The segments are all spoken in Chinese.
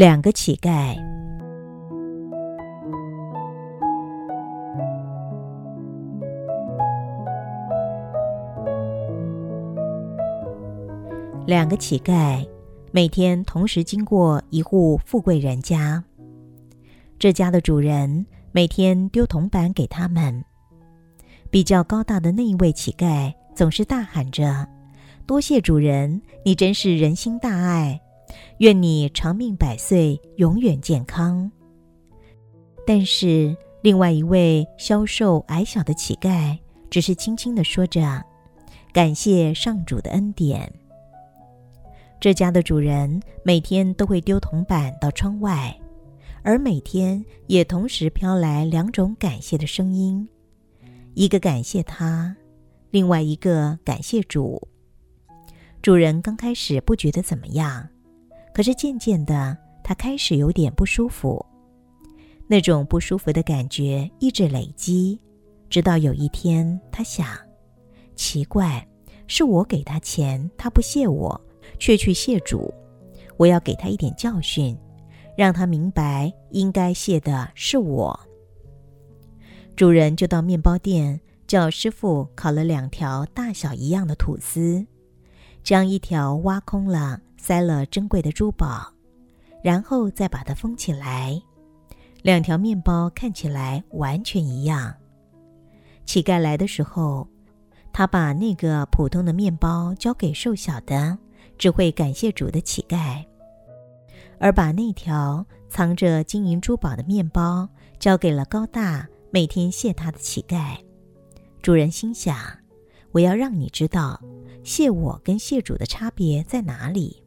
两个乞丐。两个乞丐每天同时经过一户富贵人家，这家的主人每天丢铜板给他们。比较高大的那一位乞丐总是大喊着：“多谢主人，你真是人心大爱，愿你长命百岁，永远健康。”但是另外一位消瘦矮小的乞丐只是轻轻的说着：“感谢上主的恩典。”这家的主人每天都会丢铜板到窗外，而每天也同时飘来两种感谢的声音：一个感谢他，另外一个感谢主。主人刚开始不觉得怎么样，可是渐渐的，他开始有点不舒服。那种不舒服的感觉一直累积，直到有一天，他想：奇怪，是我给他钱，他不谢我。却去谢主，我要给他一点教训，让他明白应该谢的是我。主人就到面包店，叫师傅烤了两条大小一样的吐司，将一条挖空了，塞了珍贵的珠宝，然后再把它封起来。两条面包看起来完全一样。乞丐来的时候，他把那个普通的面包交给瘦小的。只会感谢主的乞丐，而把那条藏着金银珠宝的面包交给了高大，每天谢他的乞丐。主人心想：我要让你知道，谢我跟谢主的差别在哪里。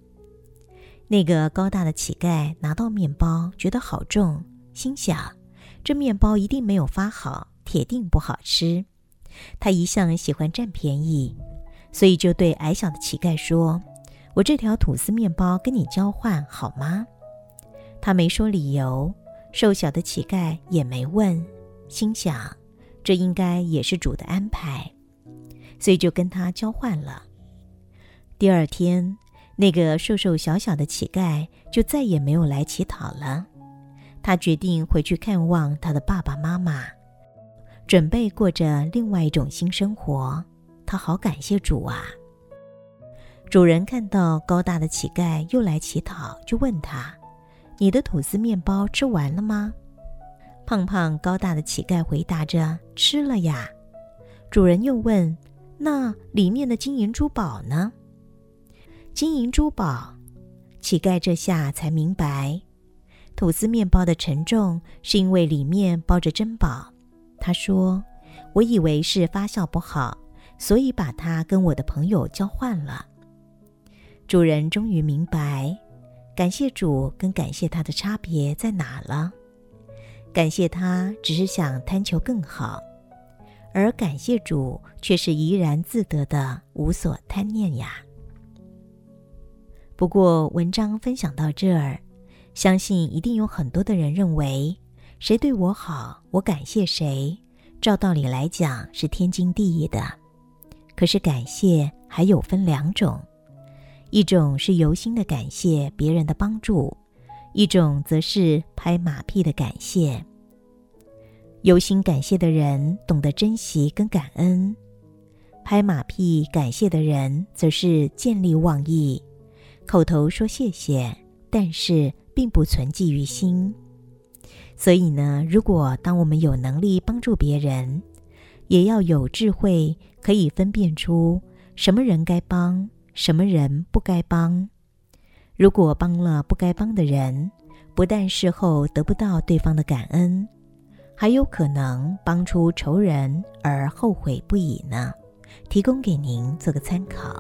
那个高大的乞丐拿到面包，觉得好重，心想：这面包一定没有发好，铁定不好吃。他一向喜欢占便宜，所以就对矮小的乞丐说。我这条吐司面包跟你交换好吗？他没说理由，瘦小的乞丐也没问，心想这应该也是主的安排，所以就跟他交换了。第二天，那个瘦瘦小小的乞丐就再也没有来乞讨了。他决定回去看望他的爸爸妈妈，准备过着另外一种新生活。他好感谢主啊！主人看到高大的乞丐又来乞讨，就问他：“你的吐司面包吃完了吗？”胖胖高大的乞丐回答着：“吃了呀。”主人又问：“那里面的金银珠宝呢？”金银珠宝，乞丐这下才明白，吐司面包的沉重是因为里面包着珍宝。他说：“我以为是发酵不好，所以把它跟我的朋友交换了。”主人终于明白，感谢主跟感谢他的差别在哪了。感谢他只是想贪求更好，而感谢主却是怡然自得的无所贪念呀。不过文章分享到这儿，相信一定有很多的人认为，谁对我好，我感谢谁，照道理来讲是天经地义的。可是感谢还有分两种。一种是由心的感谢别人的帮助，一种则是拍马屁的感谢。由心感谢的人懂得珍惜跟感恩，拍马屁感谢的人则是见利忘义，口头说谢谢，但是并不存记于心。所以呢，如果当我们有能力帮助别人，也要有智慧，可以分辨出什么人该帮。什么人不该帮？如果帮了不该帮的人，不但事后得不到对方的感恩，还有可能帮出仇人而后悔不已呢？提供给您做个参考。